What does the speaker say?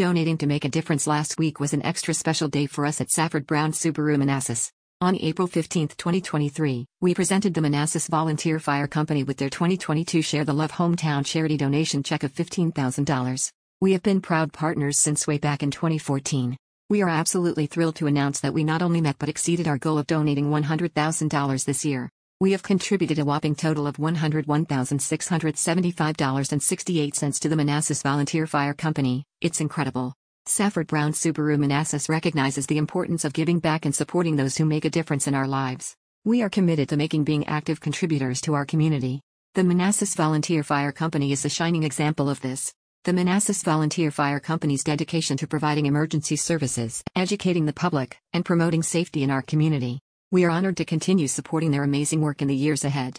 Donating to make a difference last week was an extra special day for us at Safford Brown Subaru Manassas. On April 15, 2023, we presented the Manassas Volunteer Fire Company with their 2022 Share the Love Hometown charity donation check of $15,000. We have been proud partners since way back in 2014. We are absolutely thrilled to announce that we not only met but exceeded our goal of donating $100,000 this year. We have contributed a whopping total of $101,675.68 to the Manassas Volunteer Fire Company. It's incredible. Safford Brown Subaru Manassas recognizes the importance of giving back and supporting those who make a difference in our lives. We are committed to making being active contributors to our community. The Manassas Volunteer Fire Company is a shining example of this. The Manassas Volunteer Fire Company's dedication to providing emergency services, educating the public, and promoting safety in our community we are honored to continue supporting their amazing work in the years ahead.